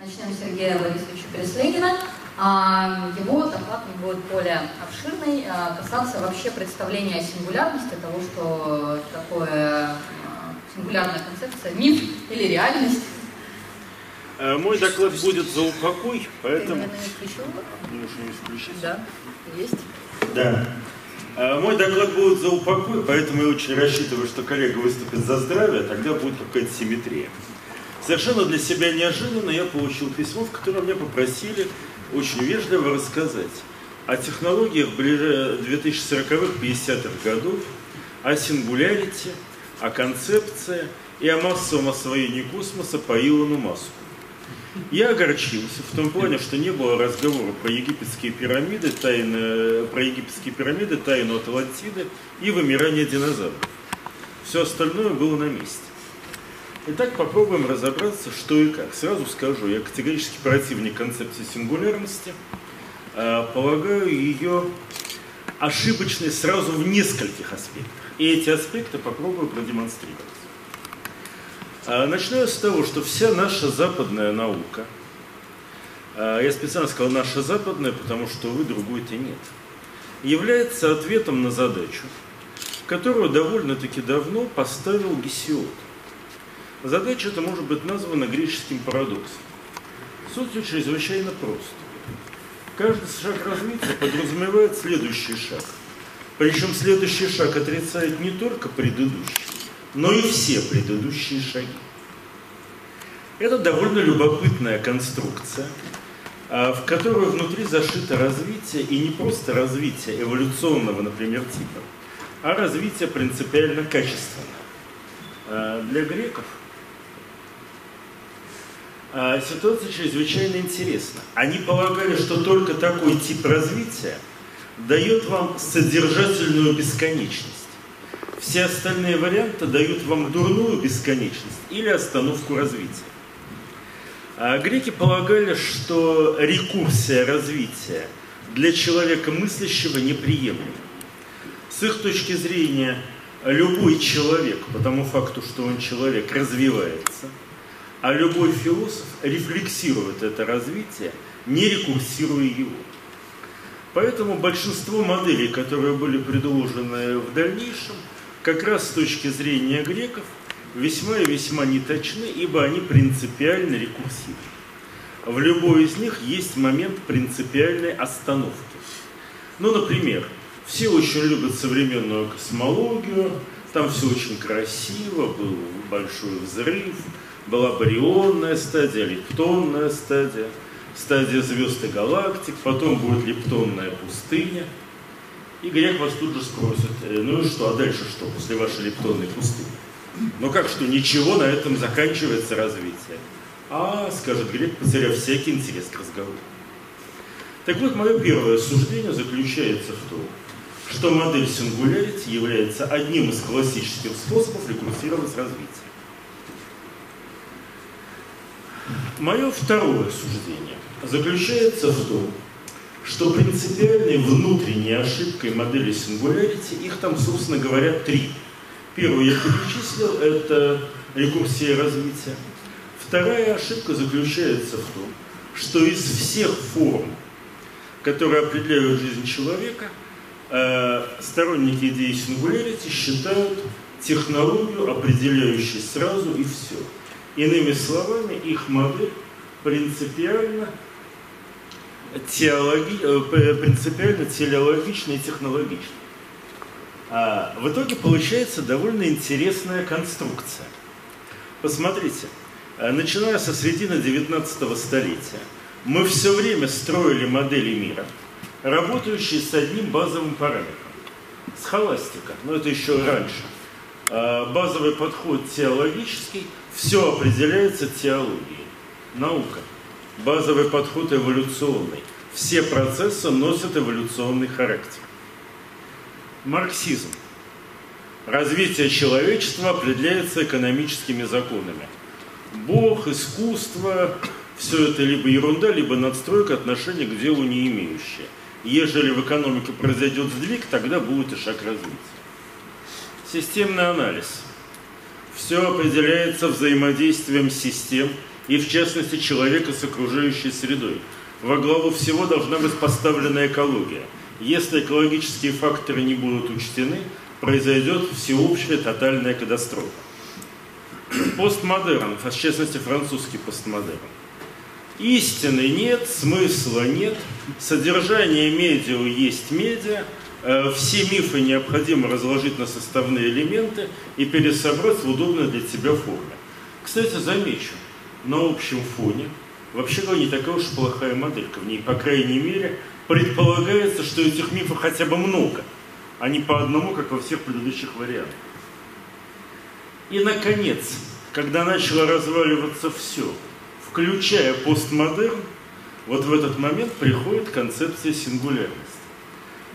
Начнем с Сергея Борисовича Переслегина. А, его доклад будет более обширный, а, касался вообще представления о сингулярности, того, что такое а, сингулярная концепция, миф или реальность. Мой доклад будет за упокой, поэтому... Наверное, не? Нужно не включить. Да, есть. Да. Мой доклад будет за упокой, поэтому я очень рассчитываю, что коллега выступит за здравие, тогда будет какая-то симметрия. Совершенно для себя неожиданно я получил письмо, в котором меня попросили очень вежливо рассказать о технологиях 2040-х, 50-х годов, о сингулярите, о концепции и о массовом освоении космоса по Илону Маску. Я огорчился в том плане, что не было разговора про египетские пирамиды, тайны, про египетские пирамиды, тайну Атлантиды и вымирание динозавров. Все остальное было на месте. Итак, попробуем разобраться, что и как. Сразу скажу, я категорически противник концепции сингулярности. А, полагаю ее ошибочной сразу в нескольких аспектах. И эти аспекты попробую продемонстрировать. А, начну с того, что вся наша западная наука, а, я специально сказал наша западная, потому что вы другой-то нет, является ответом на задачу, которую довольно-таки давно поставил Гесиод – Задача эта может быть названа греческим парадоксом. Суть ее чрезвычайно проста. Каждый шаг развития подразумевает следующий шаг. Причем следующий шаг отрицает не только предыдущий, но и все предыдущие шаги. Это довольно любопытная конструкция, а, в которую внутри зашито развитие, и не просто развитие эволюционного, например, типа, а развитие принципиально качественного. А, для греков ситуация чрезвычайно интересна. Они полагали, что только такой тип развития дает вам содержательную бесконечность. Все остальные варианты дают вам дурную бесконечность или остановку развития. А греки полагали, что рекурсия развития для человека мыслящего неприемлема. С их точки зрения, любой человек, по тому факту, что он человек, развивается – а любой философ рефлексирует это развитие, не рекурсируя его. Поэтому большинство моделей, которые были предложены в дальнейшем, как раз с точки зрения греков, весьма и весьма неточны, ибо они принципиально рекурсивны. В любой из них есть момент принципиальной остановки. Ну, например, все очень любят современную космологию, там все очень красиво, был большой взрыв, была барионная стадия, лептонная стадия, стадия звезд и галактик, потом будет лептонная пустыня. И грек вас тут же спросит, «Э, ну и что, а дальше что, после вашей лептонной пустыни? Ну как что, ничего, на этом заканчивается развитие. А, скажет грек, потеряв всякий интерес к разговору. Так вот, мое первое суждение заключается в том, что модель сингулярити является одним из классических способов рекурсировать развитие. Мое второе суждение заключается в том, что принципиальной внутренней ошибкой модели сингулярити, их там, собственно говоря, три. Первую я перечислил, это рекурсия развития. Вторая ошибка заключается в том, что из всех форм, которые определяют жизнь человека, э, сторонники идеи сингулярити считают технологию, определяющей сразу и все – Иными словами, их модель принципиально, теологи, э, принципиально телеологична и технологична. А в итоге получается довольно интересная конструкция. Посмотрите, э, начиная со середины 19 столетия, мы все время строили модели мира, работающие с одним базовым параметром. Схоластика, но это еще раньше. А базовый подход теологический – все определяется теологией. Наука. Базовый подход эволюционный. Все процессы носят эволюционный характер. Марксизм. Развитие человечества определяется экономическими законами. Бог, искусство, все это либо ерунда, либо надстройка отношения к делу не имеющая. Ежели в экономике произойдет сдвиг, тогда будет и шаг развития. Системный анализ – все определяется взаимодействием систем и в частности человека с окружающей средой. Во главу всего должна быть поставлена экология. Если экологические факторы не будут учтены, произойдет всеобщая тотальная катастрофа. Постмодерн, в частности французский постмодерн. Истины нет, смысла нет, содержание медиа есть медиа, все мифы необходимо разложить на составные элементы и пересобрать в удобной для тебя форме. Кстати, замечу, на общем фоне, вообще говоря, не такая уж плохая моделька. В ней, по крайней мере, предполагается, что этих мифов хотя бы много, а не по одному, как во всех предыдущих вариантах. И, наконец, когда начало разваливаться все, включая постмодерн, вот в этот момент приходит концепция сингулярности.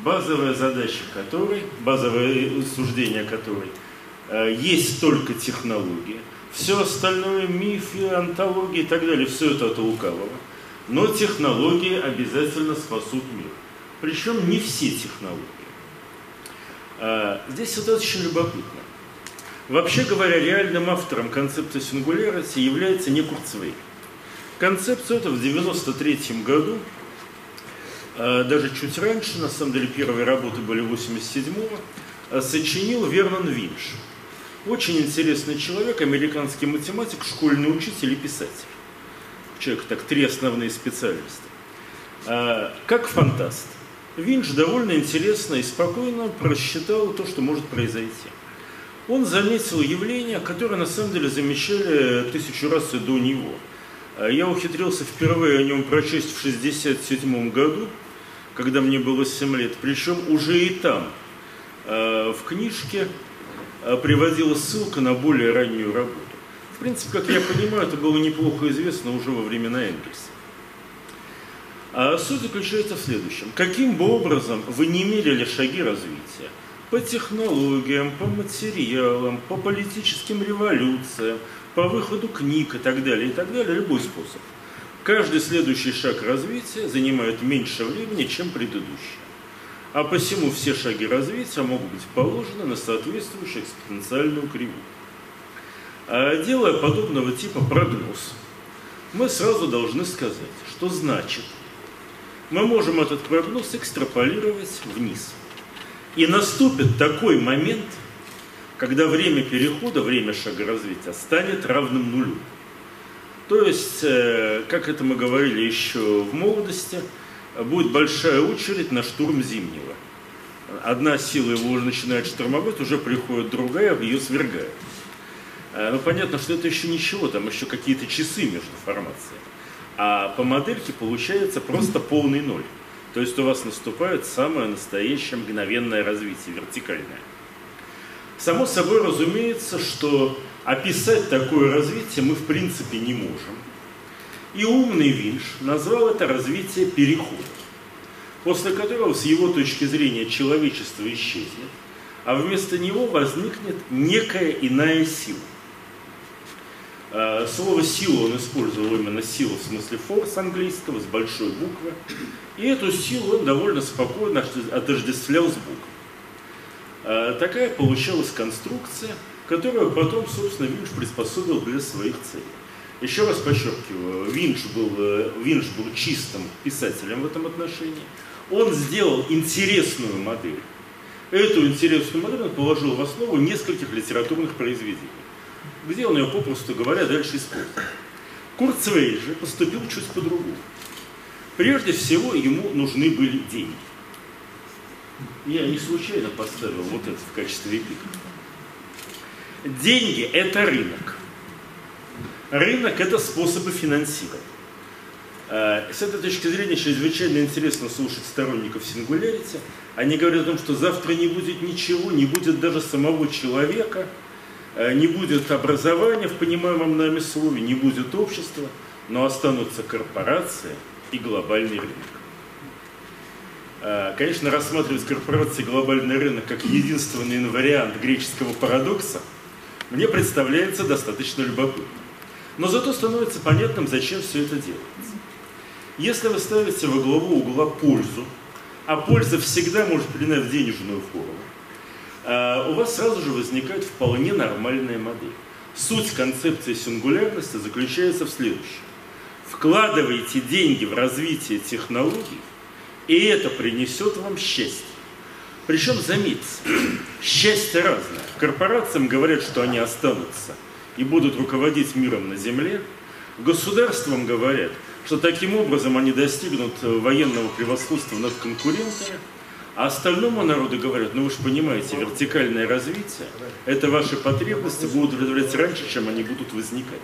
Базовая задача которой, базовое суждение которой, э, есть только технология – все остальное, мифы, антологии и так далее, все это от лукавого. Но технологии обязательно спасут мир. Причем не все технологии. А, здесь это очень любопытно. Вообще говоря, реальным автором концепции сингулярности является не Курцвей. Концепцию это в 93 году, даже чуть раньше, на самом деле первые работы были 87-го, а, сочинил Вернон Винш. Очень интересный человек, американский математик, школьный учитель и писатель. Человек так, три основные специальности. А, как фантаст. Винч довольно интересно и спокойно просчитал то, что может произойти. Он заметил явление, которое на самом деле замечали тысячу раз и до него. Я ухитрился впервые о нем прочесть в 1967 году, когда мне было 7 лет. Причем уже и там, а, в книжке Э, приводила ссылка на более раннюю работу. В принципе, как я понимаю, это было неплохо известно уже во времена Энгельса. А суть заключается в следующем. Каким бы образом вы не мерили шаги развития? По технологиям, по материалам, по политическим революциям, по выходу книг и так далее, и так далее, любой способ. Каждый следующий шаг развития занимает меньше времени, чем предыдущий а посему все шаги развития могут быть положены на соответствующую экспоненциальную кривую. А делая подобного типа прогноз, мы сразу должны сказать, что значит, мы можем этот прогноз экстраполировать вниз. И наступит такой момент, когда время перехода, время шага развития станет равным нулю. То есть, э, как это мы говорили еще в молодости – будет большая очередь на штурм Зимнего. Одна сила его уже начинает штурмовать, уже приходит другая, ее свергает. А, ну, понятно, что это еще ничего, там еще какие-то часы между формациями. А по модельке получается просто полный ноль. То есть у вас наступает самое настоящее мгновенное развитие, вертикальное. Само собой разумеется, что описать такое развитие мы в принципе не можем. И умный Винш назвал это развитие перехода, после которого с его точки зрения человечество исчезнет, а вместо него возникнет некая иная сила. А, слово «сила» он использовал именно силу в смысле форс английского, с большой буквы. И эту силу он довольно спокойно отождествлял с Богом. А, такая получалась конструкция, которую потом, собственно, Винш приспособил для своих целей. Еще раз подчеркиваю, Винч был, э, Винч был чистым писателем в этом отношении. Он сделал интересную модель. Эту интересную модель он положил в основу нескольких литературных произведений, где он ее, попросту говоря, дальше использовал. Курт Цвей же поступил чуть по-другому. Прежде всего, ему нужны были деньги. Я не случайно поставил вот это в качестве эпика. Деньги – это рынок. Рынок – это способы финансирования. Э, с этой точки зрения чрезвычайно интересно слушать сторонников сингулярити. Они говорят о том, что завтра не будет ничего, не будет даже самого человека, э, не будет образования в понимаемом нами слове, не будет общества, но останутся корпорации и глобальный рынок. Э, конечно, рассматривать корпорации и глобальный рынок как единственный вариант греческого парадокса мне представляется достаточно любопытным. Но зато становится понятным, зачем все это делается. Если вы ставите во главу угла пользу, а польза всегда может принять денежную форму, а, у вас сразу же возникает вполне нормальная модель. Суть концепции сингулярности заключается в следующем. Вкладывайте деньги в развитие технологий, и это принесет вам счастье. Причем, заметьте, счастье разное. Корпорациям говорят, что они останутся и будут руководить миром на земле. Государствам говорят, что таким образом они достигнут военного превосходства над конкурентами. А остальному народу говорят, ну вы же понимаете, вертикальное развитие, это ваши потребности будут удовлетворять раньше, чем они будут возникать.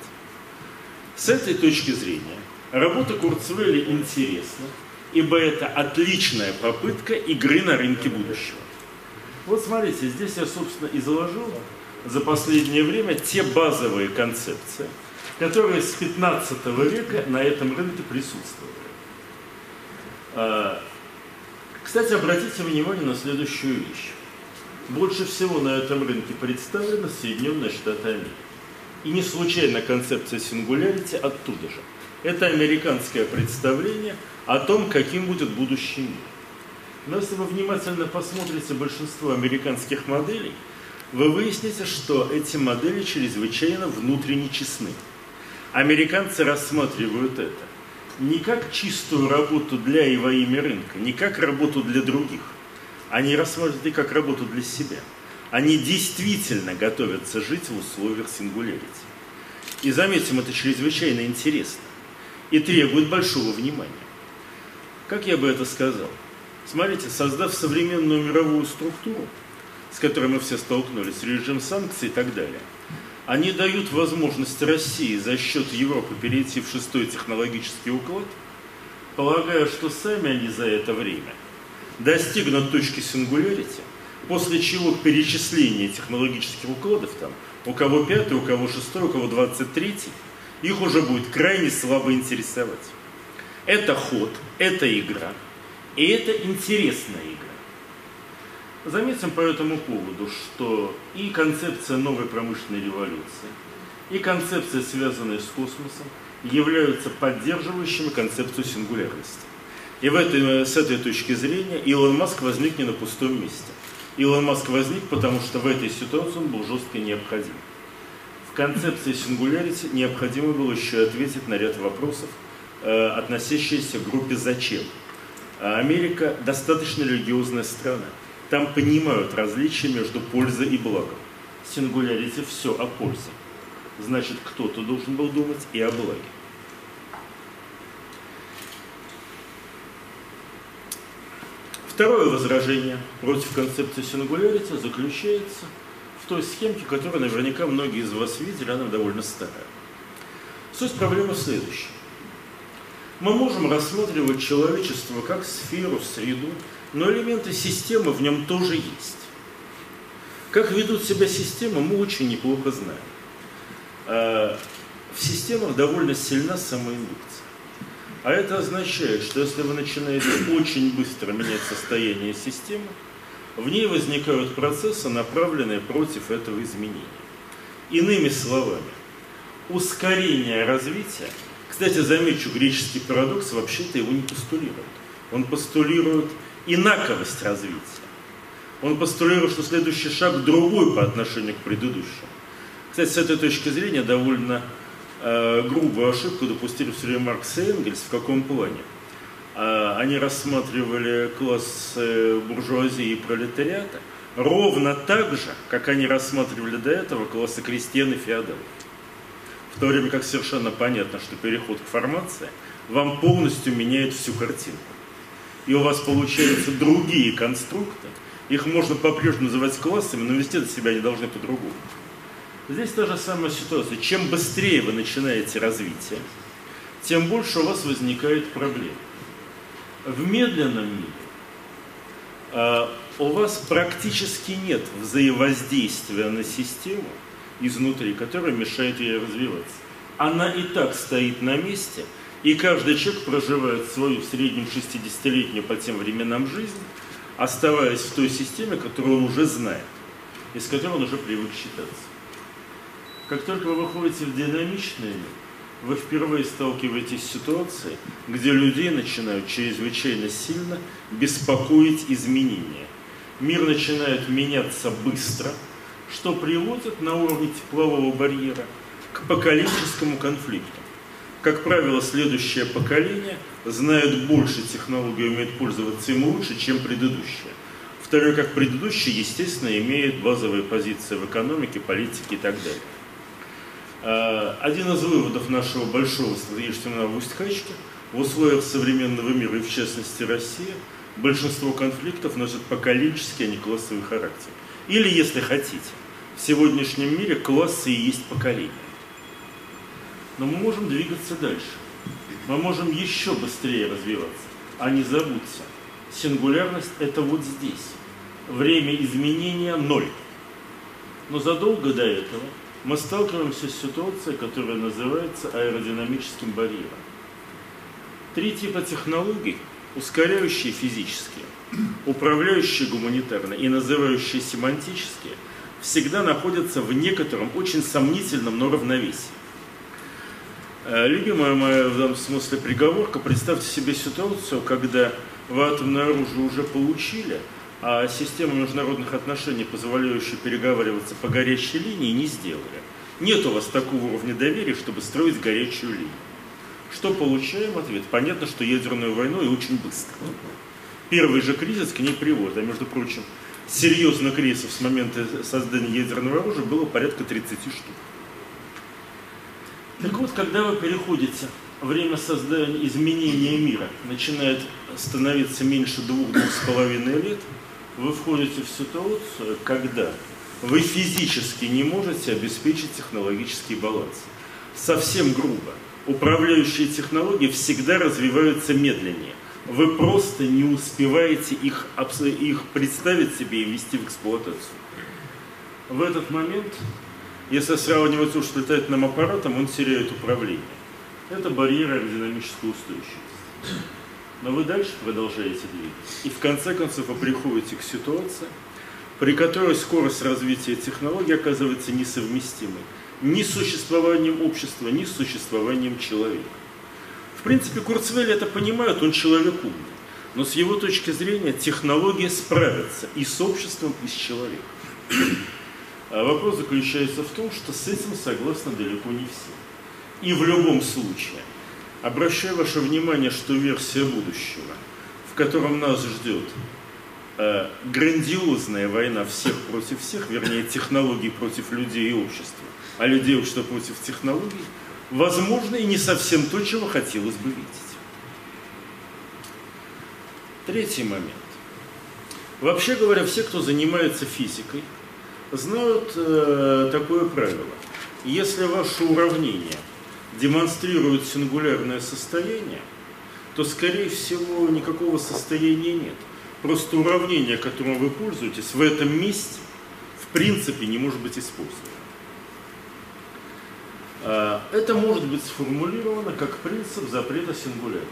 С этой точки зрения работа Курцвелли интересна, ибо это отличная попытка игры на рынке будущего. Вот смотрите, здесь я, собственно, и заложил за последнее время те базовые концепции, которые с 15 века на этом рынке присутствовали. А, кстати, обратите внимание на следующую вещь. Больше всего на этом рынке представлены Соединенные Штаты Америки. И не случайно концепция сингулярити оттуда же. Это американское представление о том, каким будет будущий мир. Но если вы внимательно посмотрите большинство американских моделей, вы выясните, что эти модели чрезвычайно внутренне честны. Американцы рассматривают это не как чистую работу для и во имя рынка, не как работу для других. Они рассматривают это как работу для себя. Они действительно готовятся жить в условиях сингулярити. И заметим, это чрезвычайно интересно и требует большого внимания. Как я бы это сказал? Смотрите, создав современную мировую структуру, с которой мы все столкнулись, режим санкций и так далее, они дают возможность России за счет Европы перейти в шестой технологический уклад, полагая, что сами они за это время достигнут точки сингулярити, после чего перечисление технологических укладов там, у кого пятый, у кого шестой, у кого двадцать третий, их уже будет крайне слабо интересовать. Это ход, это игра, и это интересная игра. Заметим по этому поводу, что и концепция новой промышленной революции, и концепция, связанная с космосом, являются поддерживающими концепцию сингулярности. И в этой, с этой точки зрения Илон Маск возник не на пустом месте. Илон Маск возник, потому что в этой ситуации он был жестко необходим концепции сингулярити необходимо было еще ответить на ряд вопросов, э, относящиеся к группе «Зачем?». А Америка достаточно религиозная страна. Там понимают различия между пользой и благом. Сингулярити все о пользе. Значит, кто-то должен был думать и о благе. Второе возражение против концепции сингулярити заключается в той схемке, которую наверняка многие из вас видели, она довольно старая. Суть проблемы следующая. Мы можем рассматривать человечество как сферу, среду, но элементы системы в нем тоже есть. Как ведут себя системы, мы очень неплохо знаем. А, в системах довольно сильна самоиндукция. А это означает, что если вы начинаете очень быстро менять состояние системы, в ней возникают процессы, направленные против этого изменения. Иными словами, ускорение развития, кстати, замечу, греческий парадокс вообще-то его не постулирует. Он постулирует инаковость развития. Он постулирует, что следующий шаг другой по отношению к предыдущему. Кстати, с этой точки зрения довольно э, грубую ошибку допустили все время Маркс и Энгельс. В каком плане? А, они рассматривали класс буржуазии и пролетариата ровно так же, как они рассматривали до этого классы крестьян и феодалов. В то время как совершенно понятно, что переход к формации вам полностью меняет всю картинку. И у вас получаются другие конструкты, их можно по-прежнему называть классами, но вести себя они должны по-другому. Здесь та же самая ситуация. Чем быстрее вы начинаете развитие, тем больше у вас возникает проблем в медленном мире а, у вас практически нет взаимодействия на систему изнутри, которая мешает ей развиваться. Она и так стоит на месте, и каждый человек проживает свою в среднем 60-летнюю по тем временам жизнь, оставаясь в той системе, которую он уже знает, и с которой он уже привык считаться. Как только вы выходите в динамичный мир, вы впервые сталкиваетесь с ситуацией, где людей начинают чрезвычайно сильно беспокоить изменения. Мир начинает меняться быстро, что приводит на уровне теплового барьера к поколенческому конфликту. Как правило, следующее поколение знает больше технологий, умеет пользоваться им лучше, чем предыдущее. Второе, как предыдущее, естественно, имеет базовые позиции в экономике, политике и так далее. А, один из выводов нашего большого стратегического в Усть-Качке в условиях современного мира, и в частности России, большинство конфликтов носят поколенческий, а не классовый характер. Или, если хотите, в сегодняшнем мире классы и есть поколение. Но мы можем двигаться дальше. Мы можем еще быстрее развиваться. А не забудьте, сингулярность это вот здесь. Время изменения ноль. Но задолго до этого мы сталкиваемся с ситуацией, которая называется аэродинамическим барьером. Три типа технологий, ускоряющие физические, управляющие гуманитарные и называющие семантические, всегда находятся в некотором очень сомнительном, но равновесии. Э, любимая моя в данном смысле приговорка, представьте себе ситуацию, когда вы атомное оружие уже получили, а систему международных отношений, позволяющую переговариваться по горячей линии, не сделали. Нет у вас такого уровня доверия, чтобы строить горячую линию. Что получаем? Ответ. Понятно, что ядерную войну и очень быстро. Первый же кризис к ней приводит. А между прочим, серьезных кризисов с момента создания ядерного оружия было порядка 30 штук. Так вот, когда вы переходите, время создания, изменения мира начинает становиться меньше двух-двух с половиной лет, вы входите в ситуацию, когда вы физически не можете обеспечить технологический баланс. Совсем грубо. Управляющие технологии всегда развиваются медленнее. Вы просто не успеваете их, их представить себе и ввести в эксплуатацию. В этот момент если сравнивать что летает нам аппаратом, он теряет управление. Это барьер аэродинамической устойчивости. Но вы дальше продолжаете двигаться. И в конце концов вы приходите к ситуации, при которой скорость развития технологий оказывается несовместимой ни существованием общества, ни существованием человека. В принципе, Курцвель это понимает, он человек умный. Но с его точки зрения технология справится и с обществом, и с человеком. А вопрос заключается в том, что с этим согласны далеко не все. И в любом случае, обращаю ваше внимание, что версия будущего, в котором нас ждет э, грандиозная война всех против всех, вернее, технологий против людей и общества, а людей общества против технологий, возможно, и не совсем то, чего хотелось бы видеть. Третий момент. Вообще говоря, все, кто занимается физикой, знают э, такое правило. Если ваше уравнение демонстрирует сингулярное состояние, то, скорее всего, никакого состояния нет. Просто уравнение, которым вы пользуетесь, в этом месте, в принципе, не может быть использовано. А, это может быть сформулировано как принцип запрета сингулярности.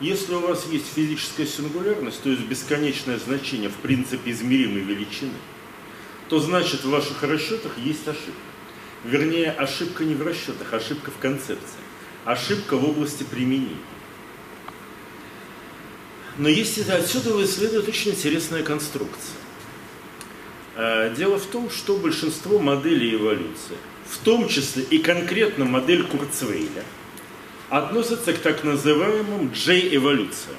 Если у вас есть физическая сингулярность, то есть бесконечное значение в принципе измеримой величины, то значит в ваших расчетах есть ошибка. Вернее, ошибка не в расчетах, ошибка в концепции. Ошибка в области применения. Но есть отсюда следует очень интересная конструкция. Э, дело в том, что большинство моделей эволюции, в том числе и конкретно модель Курцвейля, относятся к так называемым J-эволюциям.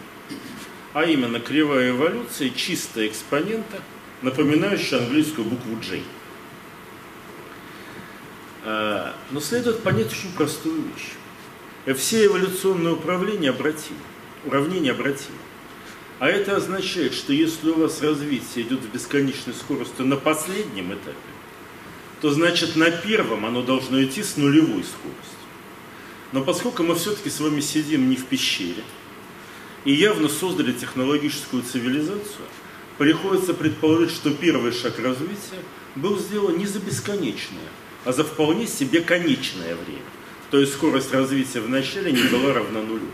А именно кривая эволюция чистая экспонента – напоминающая английскую букву J. А, но следует понять очень простую вещь. Все эволюционные управления обратимы, уравнения обратимы. А это означает, что если у вас развитие идет с бесконечной скоростью на последнем этапе, то значит на первом оно должно идти с нулевой скоростью. Но поскольку мы все-таки с вами сидим не в пещере и явно создали технологическую цивилизацию, приходится предположить, что первый шаг развития был сделан не за бесконечное, а за вполне себе конечное время. То есть скорость развития в начале не была равна нулю.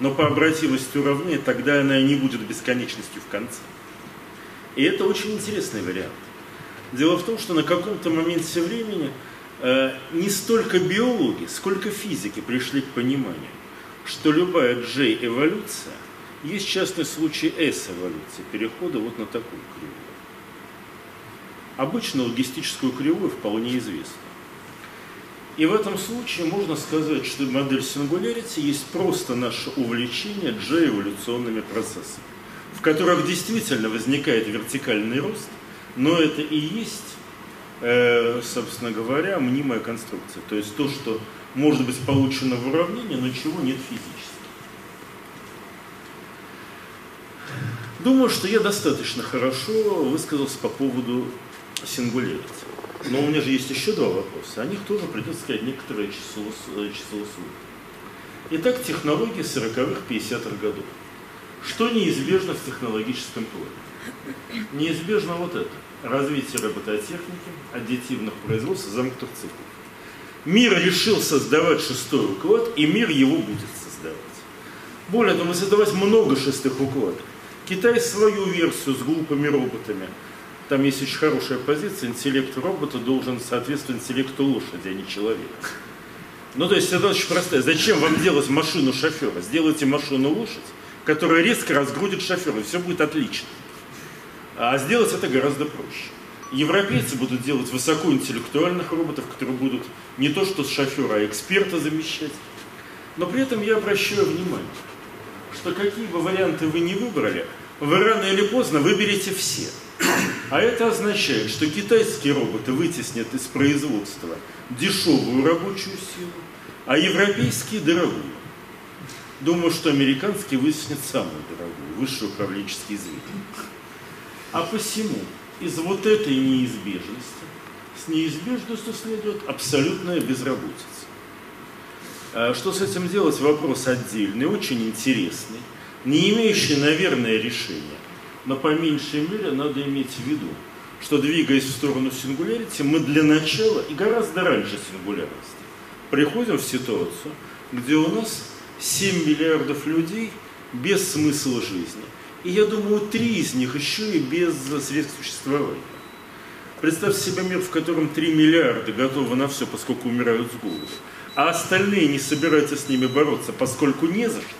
Но по обратимости уравнения тогда она и не будет бесконечностью в конце. И это очень интересный вариант. Дело в том, что на каком-то моменте времени э, не столько биологи, сколько физики пришли к пониманию, что любая J-эволюция есть частный случай S-эволюции, перехода вот на такую кривую. Обычно логистическую кривую вполне известно. И в этом случае можно сказать, что модель Singularity есть просто наше увлечение J-эволюционными процессами, в которых действительно возникает вертикальный рост, но это и есть, э, собственно говоря, мнимая конструкция. То есть то, что может быть получено в уравнении, но чего нет физически. Думаю, что я достаточно хорошо высказался по поводу сингулярити. Но у меня же есть еще два вопроса. О них тоже придется сказать некоторое число, э, число слов. Итак, технологии 40-х, 50-х годов. Что неизбежно в технологическом плане? Неизбежно вот это. Развитие робототехники, аддитивных производств, замкнутых циклов. Мир решил создавать шестой уклад, и мир его будет создавать. Более того, создавать много шестых укладов. Китай свою версию с глупыми роботами – там есть очень хорошая позиция, интеллект робота должен соответствовать интеллекту лошади, а не человека. Ну, то есть это очень простая. Зачем вам делать машину шофера? Сделайте машину лошадь, которая резко разгрузит шофера, и все будет отлично. А сделать это гораздо проще. Европейцы будут делать высокоинтеллектуальных роботов, которые будут не то что с шофера, а эксперта замещать. Но при этом я обращаю внимание, что какие бы варианты вы не выбрали, вы рано или поздно выберете все. А это означает, что китайские роботы вытеснят из производства дешевую рабочую силу, а европейские – дорогую. Думаю, что американские вытеснят самую дорогую, высшие управленческие звенья. А посему из вот этой неизбежности с неизбежностью следует абсолютная безработица. А что с этим делать? Вопрос отдельный, очень интересный, не имеющий, наверное, решения. Но по меньшей мере надо иметь в виду, что двигаясь в сторону сингулярити, мы для начала и гораздо раньше сингулярности приходим в ситуацию, где у нас 7 миллиардов людей без смысла жизни. И я думаю, три из них еще и без средств существования. Представьте себе мир, в котором 3 миллиарда готовы на все, поскольку умирают с голоду, а остальные не собираются с ними бороться, поскольку не за что.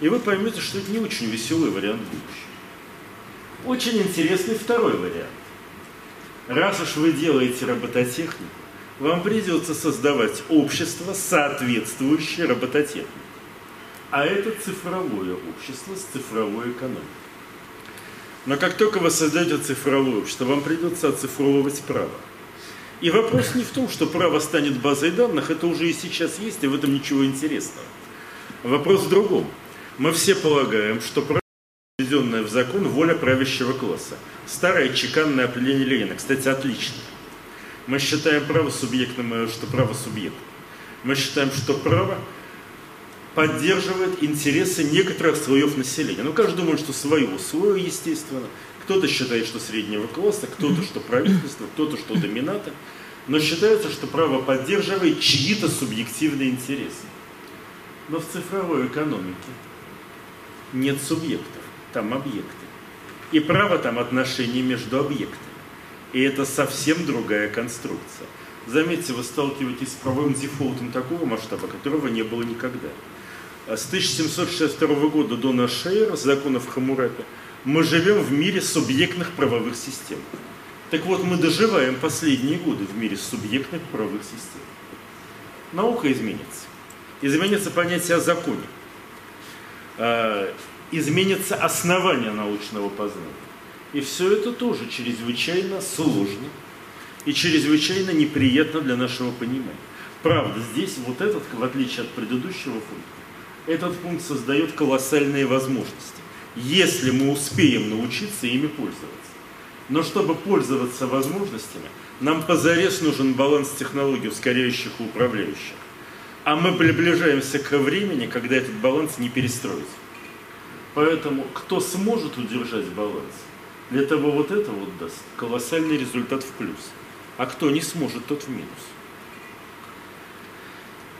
И вы поймете, что это не очень веселый вариант будущего. Очень интересный второй вариант. Раз уж вы делаете робототехнику, вам придется создавать общество, соответствующее робототехнике. А это цифровое общество с цифровой экономикой. Но как только вы создаете цифровое общество, вам придется оцифровывать право. И вопрос не в том, что право станет базой данных, это уже и сейчас есть, и в этом ничего интересного. Вопрос в другом. Мы все полагаем, что право введенная в закон воля правящего класса. Старое чеканное определение Ленина, кстати, отлично. Мы считаем право субъектным, э, что право субъект. Мы считаем, что право поддерживает интересы некоторых слоев населения. Ну, каждый думает, что своего, свое, естественно. Кто-то считает, что среднего класса, кто-то, что правительство, кто-то, что домината. Но считается, что право поддерживает чьи-то субъективные интересы. Но в цифровой экономике нет субъектов там объекты. И право там отношения между объектами. И это совсем другая конструкция. Заметьте, вы сталкиваетесь с правовым дефолтом такого масштаба, которого не было никогда. С 1762 года до нашей эры, законов Хамурапи, мы живем в мире субъектных правовых систем. Так вот, мы доживаем последние годы в мире субъектных правовых систем. Наука изменится. Изменится понятие о законе. А, изменится основание научного познания. И все это тоже чрезвычайно сложно и чрезвычайно неприятно для нашего понимания. Правда, здесь вот этот, в отличие от предыдущего пункта, этот пункт создает колоссальные возможности, если мы успеем научиться ими пользоваться. Но чтобы пользоваться возможностями, нам позарез нужен баланс технологий, ускоряющих и управляющих. А мы приближаемся к времени, когда этот баланс не перестроится. Поэтому кто сможет удержать баланс, для того вот это вот даст колоссальный результат в плюс. А кто не сможет, тот в минус.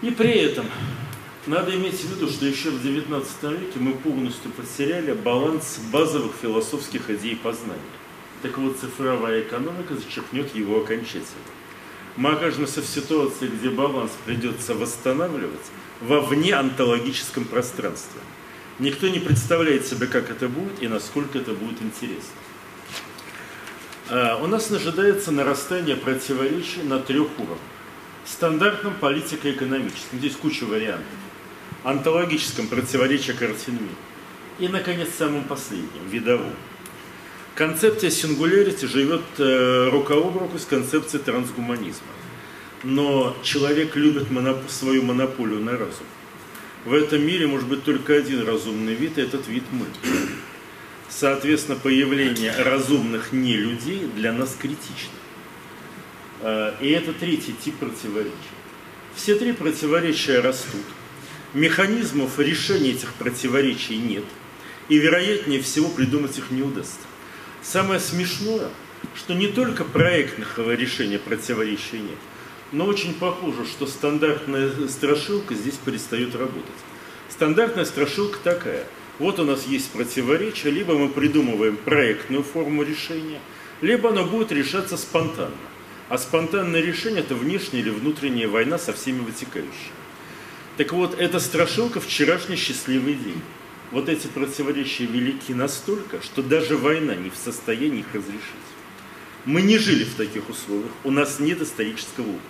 И при этом надо иметь в виду, что еще в XIX веке мы полностью потеряли баланс базовых философских идей познания. Так вот, цифровая экономика зачеркнет его окончательно. Мы окажемся в ситуации, где баланс придется восстанавливать во вне онтологическом пространстве. Никто не представляет себе, как это будет и насколько это будет интересно. У нас ожидается нарастание противоречий на трех уровнях. Стандартном политико-экономическом, здесь куча вариантов. Онтологическом противоречие картин. И, наконец, самым последним, видовом. Концепция сингулярити живет э, рука об руку с концепцией трансгуманизма. Но человек любит моноп... свою монополию на разум. В этом мире может быть только один разумный вид, и этот вид мы. Соответственно, появление разумных не людей для нас критично. Э, и это третий тип противоречий. Все три противоречия растут. Механизмов решения этих противоречий нет. И вероятнее всего придумать их не удастся. Самое смешное, что не только проектного решения противоречий нет, но очень похоже, что стандартная страшилка здесь перестает работать. Стандартная страшилка такая. Вот у нас есть противоречие, либо мы придумываем проектную форму решения, либо оно будет решаться спонтанно. А спонтанное решение – это внешняя или внутренняя война со всеми вытекающими. Так вот, это страшилка вчерашний счастливый день. Вот эти противоречия велики настолько, что даже война не в состоянии их разрешить. Мы не жили в таких условиях, у нас нет исторического опыта.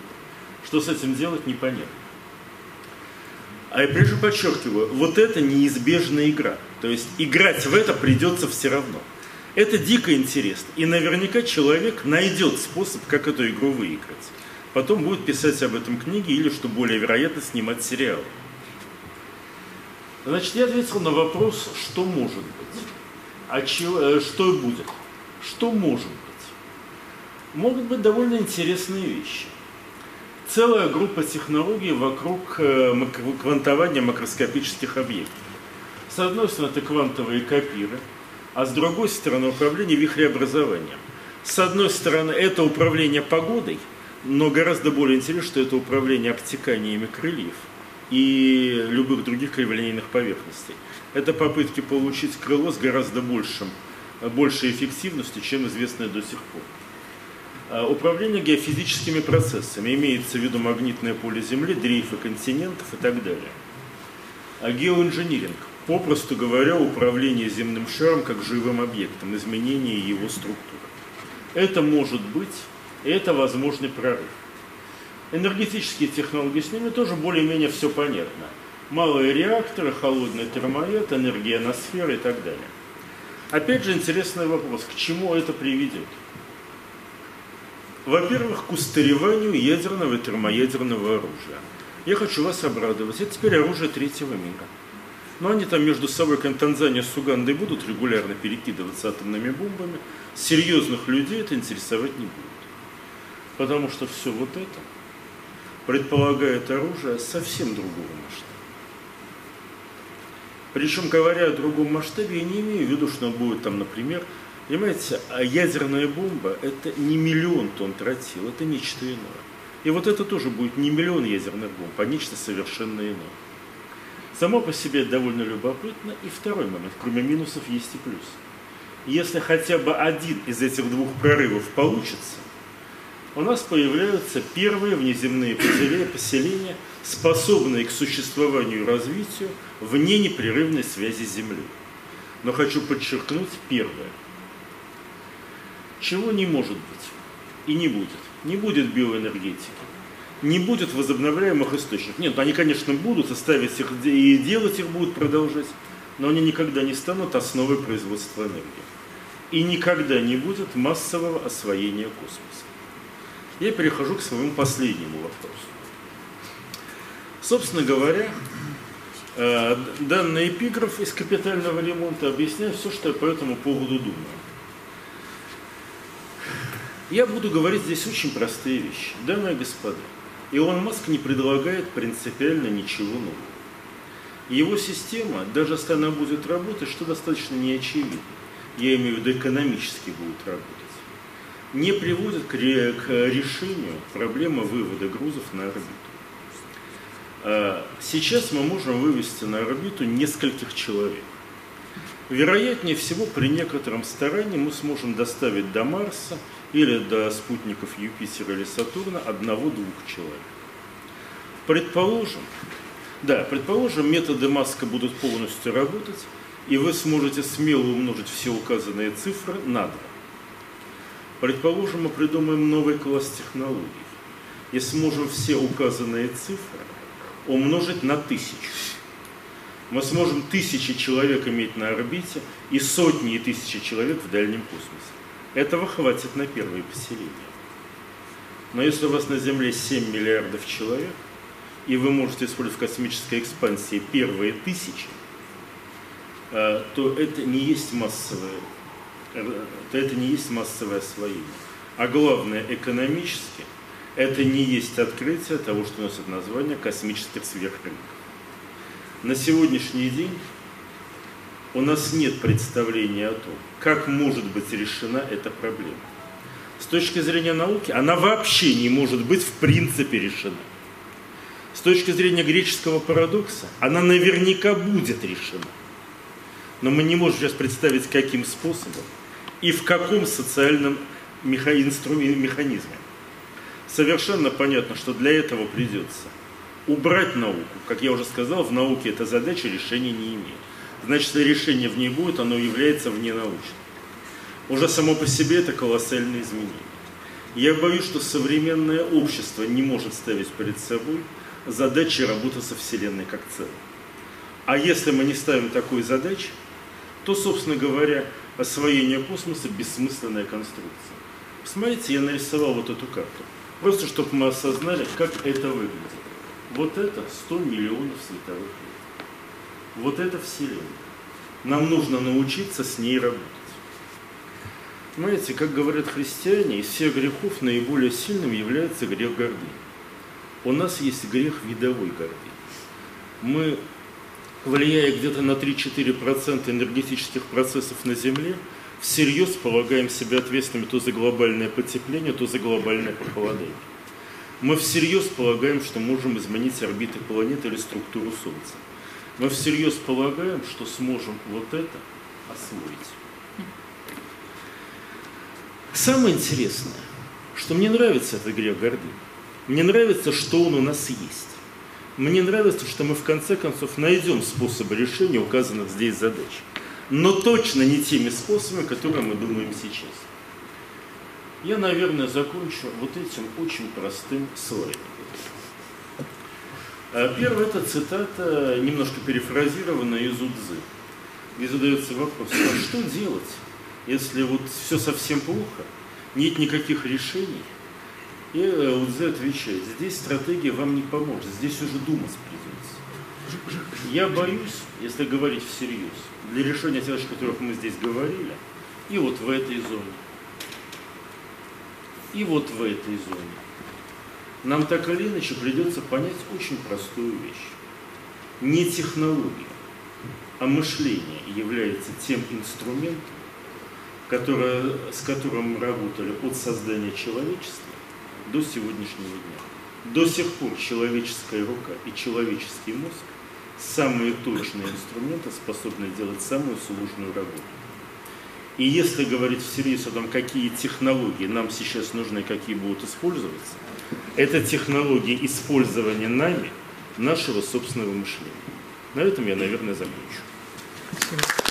Что с этим делать, непонятно. А я прежде подчеркиваю, вот это неизбежная игра. То есть играть в это придется все равно. Это дико интересно. И наверняка человек найдет способ, как эту игру выиграть. Потом будет писать об этом книги или, что более вероятно, снимать сериалы. Значит, я ответил на вопрос, что может быть, а чего, э, что будет, что может быть. Могут быть довольно интересные вещи. Целая группа технологий вокруг э, квантования макроскопических объектов. С одной стороны, это квантовые копиры – а с другой стороны управление вихреобразованием. С одной стороны это управление погодой, но гораздо более интересно, что это управление обтеканиями крыльев и любых других криволинейных поверхностей. Это попытки получить крыло с гораздо большим, большей эффективностью, чем известное до сих пор. А управление геофизическими процессами имеется в виду магнитное поле Земли, дрейфы континентов и так далее. А геоинжиниринг попросту говоря, управление земным шаром как живым объектом, изменение его структуры. Это может быть, это возможный прорыв. Энергетические технологии с ними тоже более-менее все понятно. Малые реакторы, холодный термоед, энергия энергионосфера и так далее. Опять же интересный вопрос, к чему это приведет? Во-первых, к устареванию ядерного и термоядерного оружия. Я хочу вас обрадовать. Это теперь оружие третьего мира. Но они там между собой, как Танзания с Угандой, будут регулярно перекидываться атомными бомбами. Серьезных людей это интересовать не будет. Потому что все вот это предполагает оружие совсем другого масштаба. Причем, говоря о другом масштабе, я не имею в виду, что он будет там, например, понимаете, а ядерная бомба – это не миллион тонн тротил, это нечто иное. И вот это тоже будет не миллион ядерных бомб, а нечто совершенно иное. Само по себе довольно любопытно. И второй момент, кроме минусов, есть и плюс. Если хотя бы один из этих двух прорывов получится, у нас появляются первые внеземные поселения, способные к существованию и развитию вне непрерывной связи с Землей. Но хочу подчеркнуть первое. Чего не может быть и не будет. Не будет биоэнергетики не будет возобновляемых источников. Нет, они, конечно, будут, оставить их и делать их будут продолжать, но они никогда не станут основой производства энергии. И никогда не будет массового освоения космоса. Я перехожу к своему последнему вопросу. Собственно говоря, э, данный эпиграф из капитального ремонта объясняет все, что я по этому поводу думаю. Я буду говорить здесь очень простые вещи. Дамы и господа, Илон Маск не предлагает принципиально ничего нового. Его система, даже если она будет работать, что достаточно неочевидно, я имею в виду экономически будет работать, не приводит к, решению проблемы вывода грузов на орбиту. А сейчас мы можем вывести на орбиту нескольких человек. Вероятнее всего, при некотором старании мы сможем доставить до Марса или до спутников Юпитера или Сатурна одного-двух человек. Предположим, да, предположим, методы Маска будут полностью работать, и вы сможете смело умножить все указанные цифры на 2. Предположим, мы придумаем новый класс технологий и сможем все указанные цифры умножить на тысячу. Мы сможем тысячи человек иметь на орбите и сотни и тысячи человек в дальнем космосе. Этого хватит на первые поселения. Но если у вас на Земле 7 миллиардов человек, и вы можете использовать в космической экспансии первые тысячи, э, то это не есть массовое, э, то это не есть массовое освоение. А главное, экономически, это не есть открытие того, что носит название космических сверхрынков. На сегодняшний день у нас нет представления о том, как может быть решена эта проблема. С точки зрения науки, она вообще не может быть в принципе решена. С точки зрения греческого парадокса, она наверняка будет решена. Но мы не можем сейчас представить, каким способом и в каком социальном механизме. Совершенно понятно, что для этого придется убрать науку. Как я уже сказал, в науке эта задача решения не имеет. Значит, решение в ней будет, оно является вненаучным. Уже само по себе это колоссальное изменение. Я боюсь, что современное общество не может ставить перед собой задачи работы со Вселенной как целым. А если мы не ставим такой задачи, то, собственно говоря, освоение космоса – бессмысленная конструкция. Посмотрите, я нарисовал вот эту карту. Просто, чтобы мы осознали, как это выглядит. Вот это 100 миллионов световых лет. Вот это Вселенная. Нам нужно научиться с ней работать. Знаете, как говорят христиане, из всех грехов наиболее сильным является грех гордыни у нас есть грех видовой гордыни. Мы, влияя где-то на 3-4% энергетических процессов на Земле, всерьез полагаем себя ответственными то за глобальное потепление, то за глобальное похолодание. Мы всерьез полагаем, что можем изменить орбиты планеты или структуру Солнца. Мы всерьез полагаем, что сможем вот это освоить. Самое интересное, что мне нравится этот грех гордыни. Мне нравится, что он у нас есть. Мне нравится, что мы в конце концов найдем способы решения указанных здесь задач. Но точно не теми способами, которые мы думаем сейчас. Я, наверное, закончу вот этим очень простым слайдом. А первое это цитата, немножко перефразированная из Удзы. И задается вопрос, а что делать, если вот все совсем плохо, нет никаких решений – и ЛЗ отвечает, здесь стратегия вам не поможет, здесь уже думать придется. Я боюсь, если говорить всерьез, для решения тех о которых мы здесь говорили, и вот в этой зоне, и вот в этой зоне, нам так или иначе придется понять очень простую вещь. Не технология, а мышление является тем инструментом, который, с которым мы работали от создания человечества до сегодняшнего дня. До сих пор человеческая рука и человеческий мозг самые точные инструменты, способные делать самую сложную работу. И если говорить всерьез о том, какие технологии нам сейчас нужны, какие будут использоваться, это технологии использования нами нашего собственного мышления. На этом я, наверное, закончу. Спасибо.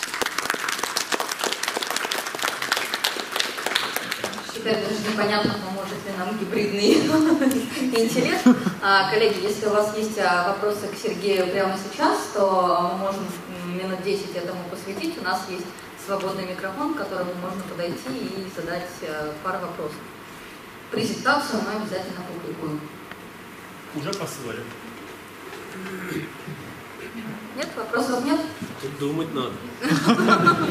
теперь даже непонятно, поможет ли нам гибридный интеллект. А, коллеги, если у вас есть а, вопросы к Сергею прямо сейчас, то мы можем минут 10 этому посвятить. У нас есть свободный микрофон, к которому можно подойти и задать а, пару вопросов. Презентацию мы обязательно публикуем. Уже послали. Нет, вопросов нет? Тут думать надо.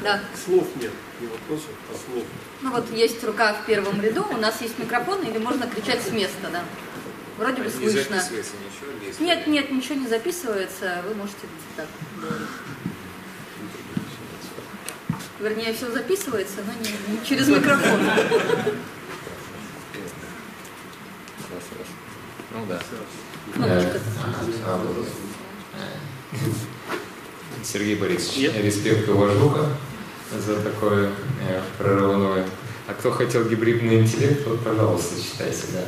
Да. Слов нет, не вопросов, а слов. Ну вот есть рука в первом ряду, у нас есть микрофон, или можно кричать с места, да. Вроде бы слышно. Нет, нет, ничего не записывается, вы можете так говорить. Вернее, все записывается, но не, не через микрофон. Ну да. Кнопочка. Сергей Борисович, Нет. респект и уважуха за такое э, прорывное. А кто хотел гибридный интеллект, вот, пожалуйста, читайте, да.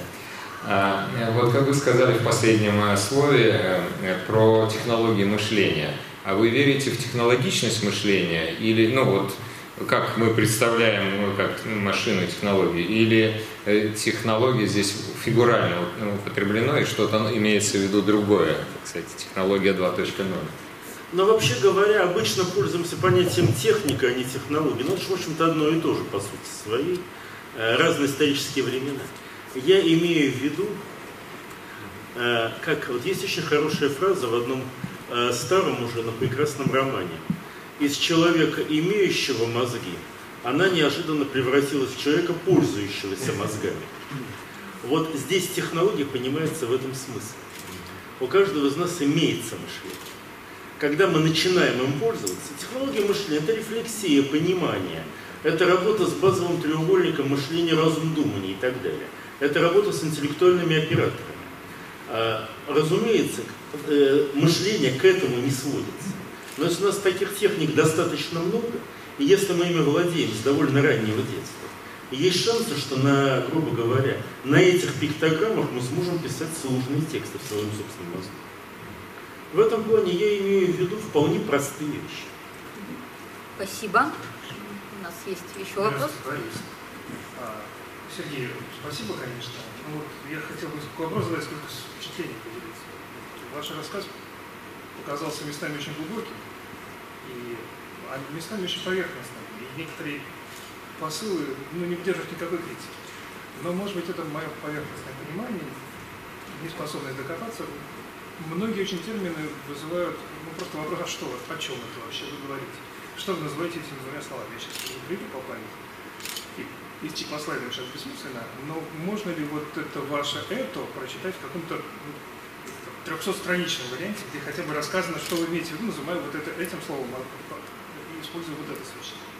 А, э, вот как вы сказали в последнем э, слове э, про технологии мышления, а вы верите в технологичность мышления или, ну вот, как мы представляем ну, как машину технологии, или э, технология здесь фигурально ну, употреблено, и что-то имеется в виду другое, кстати, технология 2.0. Но вообще говоря, обычно пользуемся понятием техника, а не технология. Ну, это в общем-то, одно и то же, по сути своей. Э, разные исторические времена. Я имею в виду, э, как вот есть очень хорошая фраза в одном старом уже, но прекрасном романе – из человека, имеющего мозги, она неожиданно превратилась в человека, пользующегося мозгами. Вот здесь технология понимается в этом смысле. У каждого из нас имеется мышление. Когда мы начинаем им пользоваться, технология мышления – это рефлексия, понимание, это работа с базовым треугольником мышления, разум, думания и так далее. Это работа с интеллектуальными операторами. А, разумеется, э, мышление к этому не сводится. Но если у нас таких техник достаточно много, и если мы ими владеем с довольно раннего детства, есть шансы, что на, грубо говоря, на этих пиктограммах мы сможем писать сложные тексты в своем собственном мозгу. В этом плане я имею в виду вполне простые вещи. Спасибо. У нас есть еще вопрос. Сергей, спасибо, конечно. Ну, вот я хотел бы вопрос задать, сколько впечатлений поделиться. Ваш рассказ показался местами очень глубоким, и а местами очень поверхностным. И некоторые посылы ну, не выдерживают никакой критики. Но, может быть, это мое поверхностное понимание, неспособность докопаться. Многие очень термины вызывают ну, просто вопрос, а что, о чем это вообще вы говорите? Что вы называете этими двумя словами? Я сейчас приду по памяти. И идти по слайдам сейчас бессмысленно, но можно ли вот это ваше «это» прочитать в каком-то ну, 300-страничном варианте, где хотя бы рассказано, что вы имеете в виду, называя вот это, этим словом и используя вот это сочетание.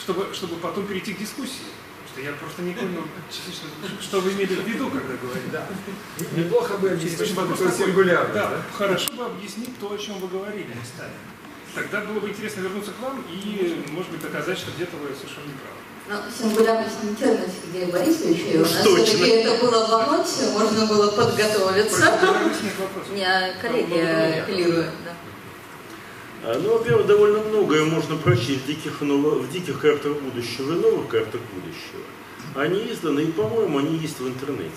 Чтобы, чтобы потом перейти к дискуссии. Потому что я просто не понял, что вы имели в виду, когда говорите. Да. Неплохо бы объяснить, что такое сингулярность. Да, да, хорошо бы объяснить то, о чем вы говорили местами. Тогда было бы интересно вернуться к вам и, может быть, доказать, что где-то вы совершенно не правы. Ну, сингулярность не термин Сергея Борисовича, и у нас все-таки это было в анонсе, можно было подготовиться. Не, коллеги апеллируют, да. А, ну, во-первых, довольно многое можно прочесть в диких, в диких картах будущего и новых картах будущего. Они изданы, и, по-моему, они есть в интернете.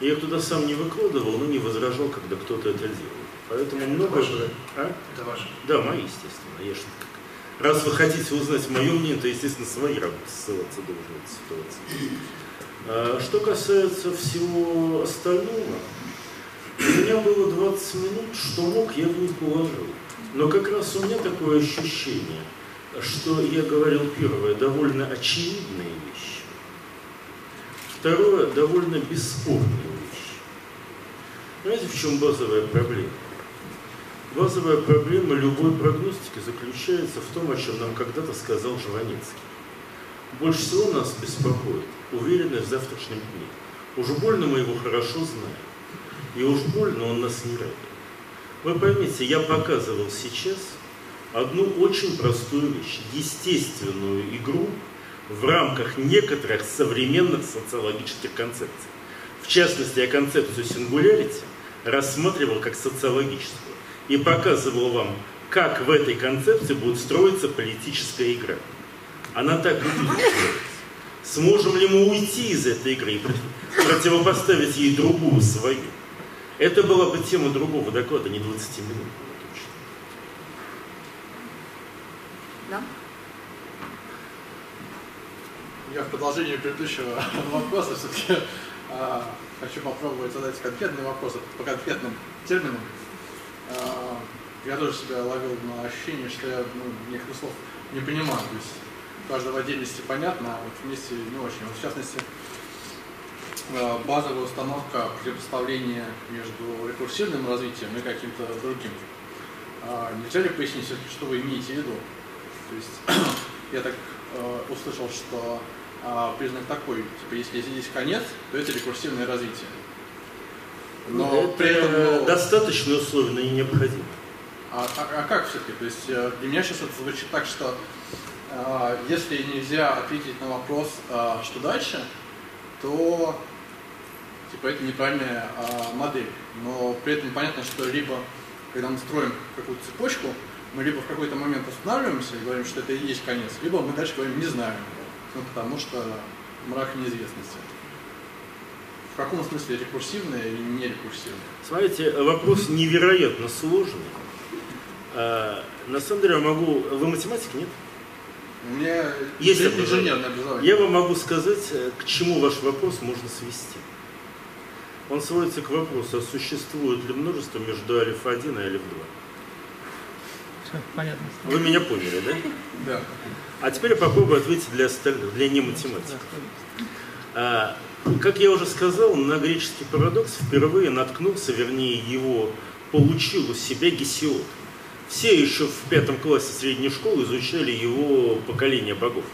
Я их туда сам не выкладывал, но не возражал, когда кто-то это делал. Поэтому это много... Ваше, а? Это ваше? Да, мои, естественно. Я же Раз вы хотите узнать мое мнение, то, естественно, свои работы ссылаться должны ситуации. А, что касается всего остального, у меня было 20 минут, что мог, я в них уложил. Но как раз у меня такое ощущение, что я говорил первое, довольно очевидные вещи. Второе, довольно бесспорные вещи. Знаете, в чем базовая проблема? Базовая проблема любой прогностики заключается в том, о чем нам когда-то сказал Жванецкий. Больше всего нас беспокоит уверенность в завтрашнем дне. Уж больно мы его хорошо знаем. И уж больно он нас не радует. Вы поймите, я показывал сейчас одну очень простую вещь. Естественную игру в рамках некоторых современных социологических концепций. В частности, я концепцию сингулярити рассматривал как социологическую и показывал вам, как в этой концепции будет строиться политическая игра. Она так и будет Сможем ли мы уйти из этой игры и противопоставить ей другую свою? Это была бы тема другого доклада, не 20 минут. Да? Я в продолжении предыдущего вопроса все-таки э, хочу попробовать задать конкретные вопросы по конкретным терминам. А, я тоже себя ловил на ощущение, что я ну, некоторых слов не понимаю. То есть каждого в отдельности понятно, а вот вместе не очень. Вот в частности, а, базовая установка противопоставления между рекурсивным развитием и каким-то другим. Нельзя ли пояснить что вы имеете в виду? То есть я так услышал, что признак такой, типа если здесь конец, то это рекурсивное развитие. Но это при этом ну, достаточно условия, но не необходимо. А, а, а как все-таки? То есть э, для меня сейчас это звучит так, что э, если нельзя ответить на вопрос, э, что дальше, то типа это неправильная э, модель. Но при этом понятно, что либо когда мы строим какую-то цепочку, мы либо в какой-то момент останавливаемся и говорим, что это и есть конец, либо мы дальше говорим, не знаем, ну, потому что мрак неизвестности. В каком смысле рекурсивное или не рекурсивное? Смотрите, вопрос невероятно сложный. А, на самом деле я могу... Вы математик, нет? У меня Есть инженерное образование. Я вам могу сказать, э, к чему ваш вопрос можно свести. Он сводится к вопросу, а существует ли множество между альфа-1 и альфа-2. Понятно. Вы меня поняли, да? Да. А теперь я попробую ответить для остальных, для нематематиков. А, как я уже сказал, на греческий парадокс впервые наткнулся, вернее его получил у себя Гесиод. Все еще в пятом классе средней школы изучали его поколение богов.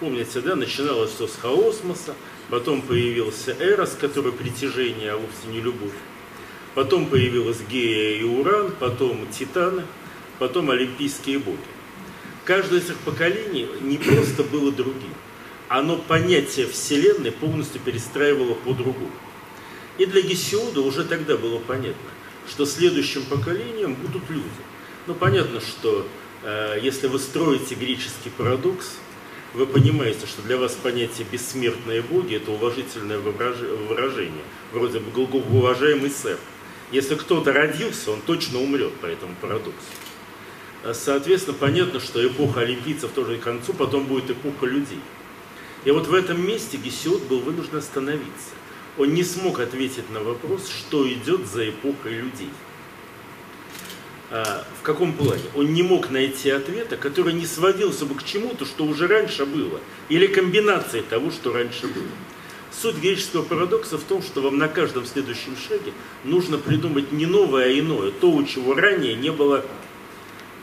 Помните, да, начиналось все с хаосмоса, потом появился Эрос, который притяжение, а вовсе не любовь. Потом появилась Гея и Уран, потом Титаны, потом Олимпийские боги. Каждое из этих поколений не просто было другим, оно понятие Вселенной полностью перестраивало по-другому. И для Гесиода уже тогда было понятно, что следующим поколением будут люди. Ну, понятно, что э, если вы строите греческий парадокс, вы понимаете, что для вас понятие бессмертные боги – это уважительное выражение, вроде бы «Гл- уважаемый сэр. Если кто-то родился, он точно умрет по этому парадоксу. А, Соответственно, понятно, что эпоха олимпийцев тоже к концу, потом будет эпоха людей. И вот в этом месте Гесиод был вынужден остановиться. Он не смог ответить на вопрос, что идет за эпохой людей. А, в каком плане? Он не мог найти ответа, который не сводился бы к чему-то, что уже раньше было, или комбинации того, что раньше было. Суть греческого парадокса в том, что вам на каждом следующем шаге нужно придумать не новое, а иное, то, у чего ранее не было,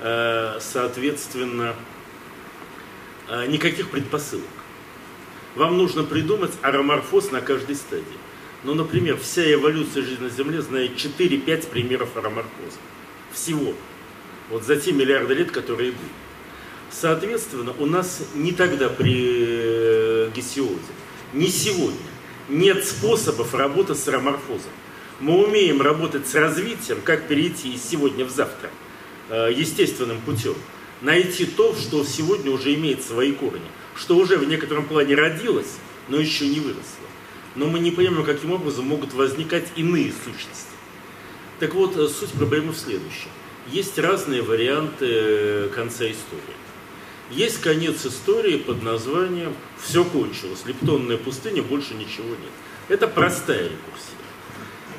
э, соответственно, э, никаких предпосылок. Вам нужно придумать ароморфоз на каждой стадии. Ну, например, вся эволюция жизни на Земле знает 4-5 примеров ароморфоза. Всего. Вот за те миллиарды лет, которые были. Соответственно, у нас не тогда при э, Гесиоде, не сегодня нет способов работы с ароморфозом. Мы умеем работать с развитием, как перейти из сегодня в завтра, э, естественным путем. Найти то, что сегодня уже имеет свои корни, что уже в некотором плане родилось, но еще не выросло. Но мы не понимаем, каким образом могут возникать иные сущности. Так вот, э, суть проблемы в следующем. Есть разные варианты э, конца истории. Есть конец истории под названием «Все кончилось, Лептонная пустыня, больше ничего нет». Это простая рекурсия.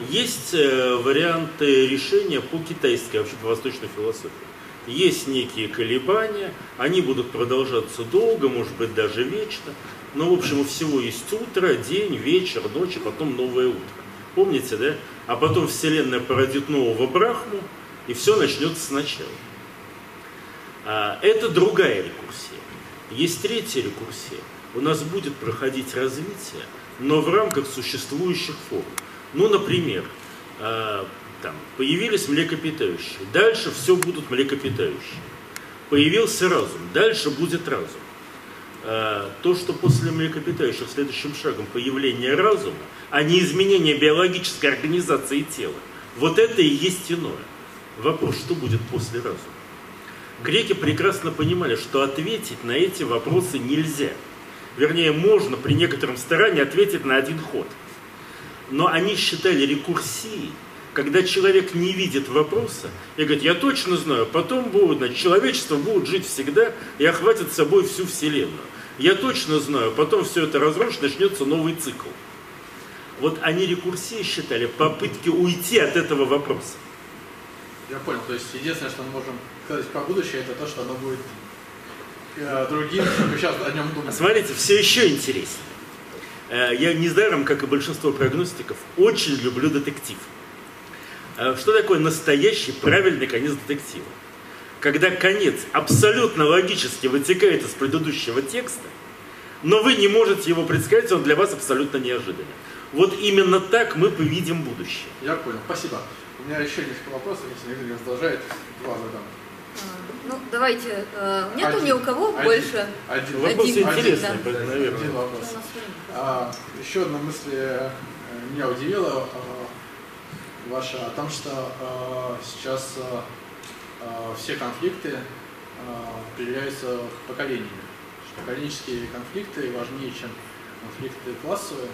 Есть э, варианты решения по китайской, вообще по восточной философии. Есть некие колебания, они будут продолжаться долго, может быть даже вечно. Но в общем у всего есть утро, день, вечер, ночь, и потом новое утро. Помните, да? А потом Вселенная породит нового Брахму, и все начнется сначала. А, Это другая рекурсия. Есть третья рекурсия. У нас будет проходить развитие, но в рамках существующих форм. Ну, например, а, там, появились млекопитающие, дальше все будут млекопитающие. Появился разум, дальше будет разум. А, То, что после млекопитающих следующим шагом появление разума, а не изменение биологической организации тела, вот это и есть иное. Вопрос, что будет после разума? Греки прекрасно понимали, что ответить на эти вопросы нельзя. Вернее, можно при некотором старании ответить на один ход. Но они считали рекурсией, когда человек не видит вопроса и говорит, я точно знаю, потом будет, значит, человечество будет жить всегда и охватит собой всю Вселенную. Я точно знаю, потом все это разрушит, начнется новый цикл. Вот они рекурсией считали попытки уйти от этого вопроса. Я понял. То есть единственное, что мы можем сказать про будущее, это то, что оно будет э, другим, мы сейчас о нем А думаем. Смотрите, все еще интереснее. Э, Я недаром, как и большинство прогностиков, очень люблю детектив. Э, Что такое настоящий правильный конец детектива? Когда конец абсолютно логически вытекает из предыдущего текста, но вы не можете его предсказать, он для вас абсолютно неожиданный. Вот именно так мы повидим будущее. Я понял. Спасибо. У меня еще несколько вопросов, если никто не раздолжает, два задам. А, Ну, давайте, э, нету Один. ни у кого Один. больше. Один. Вопрос Один, интересный, да. поэтому, Один наверное. вопрос. А, еще одна мысль э, меня удивила а, ваша о том, что а, сейчас а, э, все конфликты э, определяются поколениями. Поколенческие конфликты важнее, чем конфликты классовые,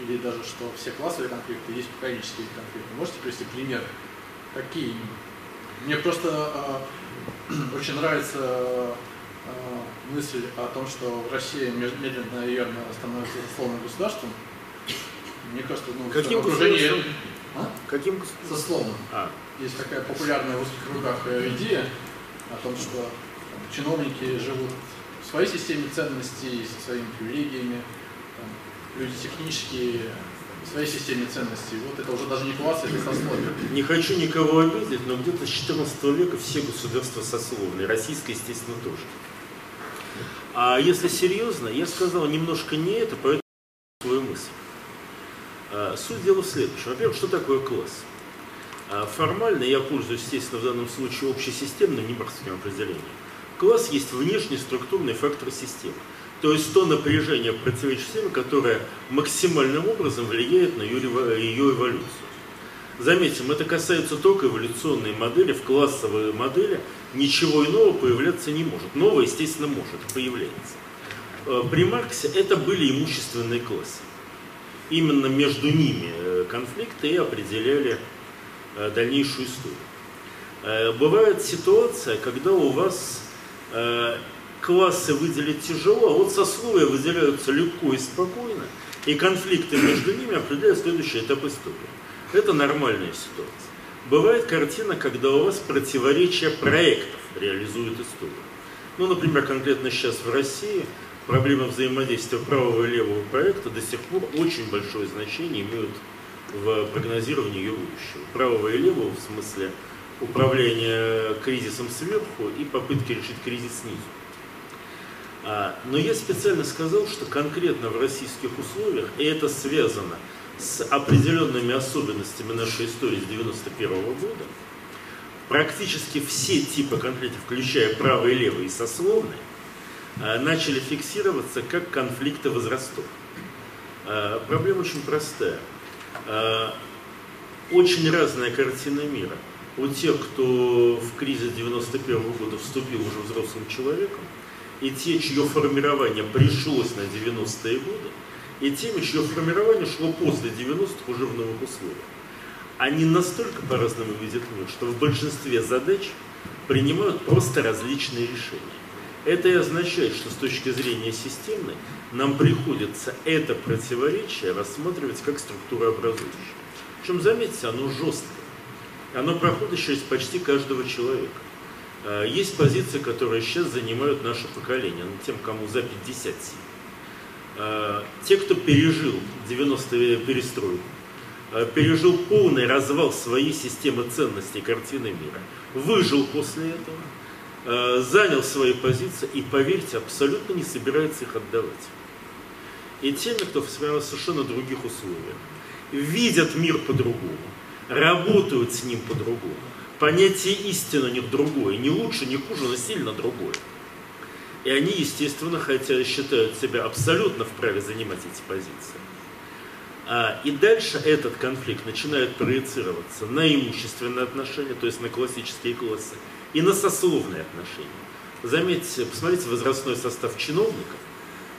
или даже что все классовые конфликты есть поколенческие конфликты. Можете привести примеры? Какие Мне просто э, очень нравится э, мысль о том, что Россия медленно и верно становится условным государством. Мне кажется, ну, Каким окружении... А? Каким Сословным. А. Есть такая популярная в узких кругах э, идея о том, что там, чиновники живут в своей системе ценностей, со своими привилегиями, там, люди технические, в своей системе ценностей. Вот это уже даже не класс, это сословие. Не хочу никого обидеть, но где-то с 14 века все государства сословные, российское, естественно, тоже. А если серьезно, я сказал немножко не это, поэтому свою мысль. А, суть дела в следующем. Во-первых, что такое класс? А, формально я пользуюсь, естественно, в данном случае общесистемным, не морским определением. Класс есть внешний структурный фактор системы. То есть то напряжение противоречия системе, которое максимальным образом влияет на ее, ее эволюцию. Заметим, это касается только эволюционной модели. В классовой модели ничего иного появляться не может. Новое, естественно, может, появляется. А, при Марксе это были имущественные классы именно между ними э, конфликты и определяли э, дальнейшую историю. Э, бывает ситуация, когда у вас классы выделить тяжело, а вот сословия выделяются легко и спокойно, и конфликты между ними определяют следующий этап истории. Это нормальная ситуация. Бывает картина, когда у вас противоречия проектов реализуют историю. Ну, например, конкретно сейчас в России – проблемы взаимодействия правого и левого проекта до сих пор очень большое значение имеют в прогнозировании ее будущего. Правого и левого в смысле управления кризисом сверху и попытки решить кризис снизу. А, но я специально сказал, что конкретно в российских условиях, и это связано с определенными особенностями нашей истории с 1991 года, практически все типы конфликтов, включая правый и левый и сословные, начали фиксироваться как конфликты возрастов. Э, проблема очень простая. Э, очень разная картина мира. У тех, кто в кризис 91 года вступил уже взрослым человеком, и те, чье формирование пришлось на 90-е годы, и теми, чье формирование шло после 90-х уже в новых условиях. Они настолько по-разному видят мир, что в большинстве задач принимают просто различные решения. Это и означает, что с точки зрения системной нам приходится это противоречие рассматривать как структурообразующее. Причем, заметьте, оно жесткое. Оно проходит через почти каждого человека. А, есть позиции, которые сейчас занимают наше поколение, ну, тем, кому за 57. А, те, кто пережил 90-е перестройку, а, пережил полный развал своей системы ценностей картины мира, выжил после этого – Э, занял свои позиции и, поверьте, абсолютно не собирается их отдавать. И теми, кто в совершенно других условиях, видят мир по-другому, работают с ним по-другому. Понятие истины у них другое, не лучше, не хуже, но сильно другое. И они, естественно, хотя считают себя абсолютно вправе занимать эти позиции. А, и дальше этот конфликт начинает проецироваться на имущественные отношения, то есть на классические классы, и на сословные отношения. Заметьте, посмотрите возрастной состав чиновников,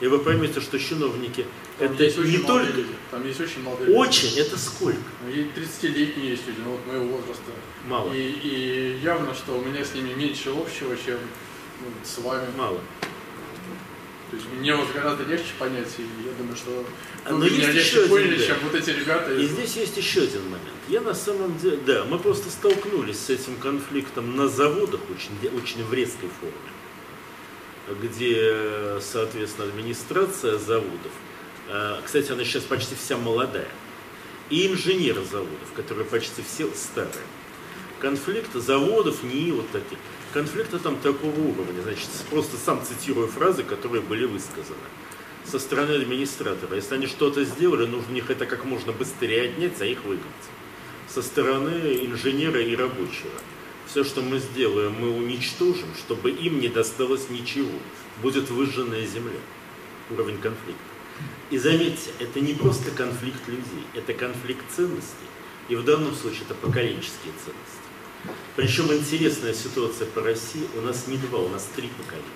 и вы поймете, что чиновники там это не только... Люди. Там есть очень молодые Очень? Люди. Это сколько? Ну, и 30-летние есть люди, ну вот моего возраста. Мало. И, и явно, что у меня с ними меньше общего, чем ну, с вами. Мало. То есть мне вот гораздо легче понять, и я думаю, что ну, Но меня легче поняли, чем вот эти ребята. И здесь есть еще один момент. Я на самом деле, да, мы просто столкнулись с этим конфликтом на заводах очень, очень в резкой форме, где, соответственно, администрация заводов, э, кстати, она сейчас почти вся молодая, и инженеры заводов, которые почти все старые. Конфликт заводов не вот таких конфликта там такого уровня. Значит, просто сам цитирую фразы, которые были высказаны со стороны администратора. Если они что-то сделали, нужно у них это как можно быстрее отнять, а их выгнать. Со стороны инженера и рабочего. Все, что мы сделаем, мы уничтожим, чтобы им не досталось ничего. Будет выжженная земля. Уровень конфликта. И заметьте, это не просто конфликт людей, это конфликт ценностей. И в данном случае это поколенческие ценности. Причем интересная ситуация по России, у нас не два, у нас три поколения.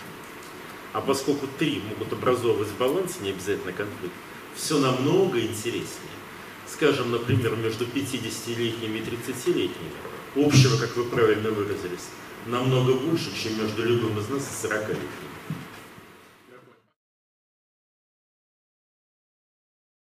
А поскольку три могут образовывать баланс, не обязательно конфликт, все намного интереснее. Скажем, например, между 50-летними и 30-летними, общего, как вы правильно выразились, намного больше, чем между любым из нас и 40-летним.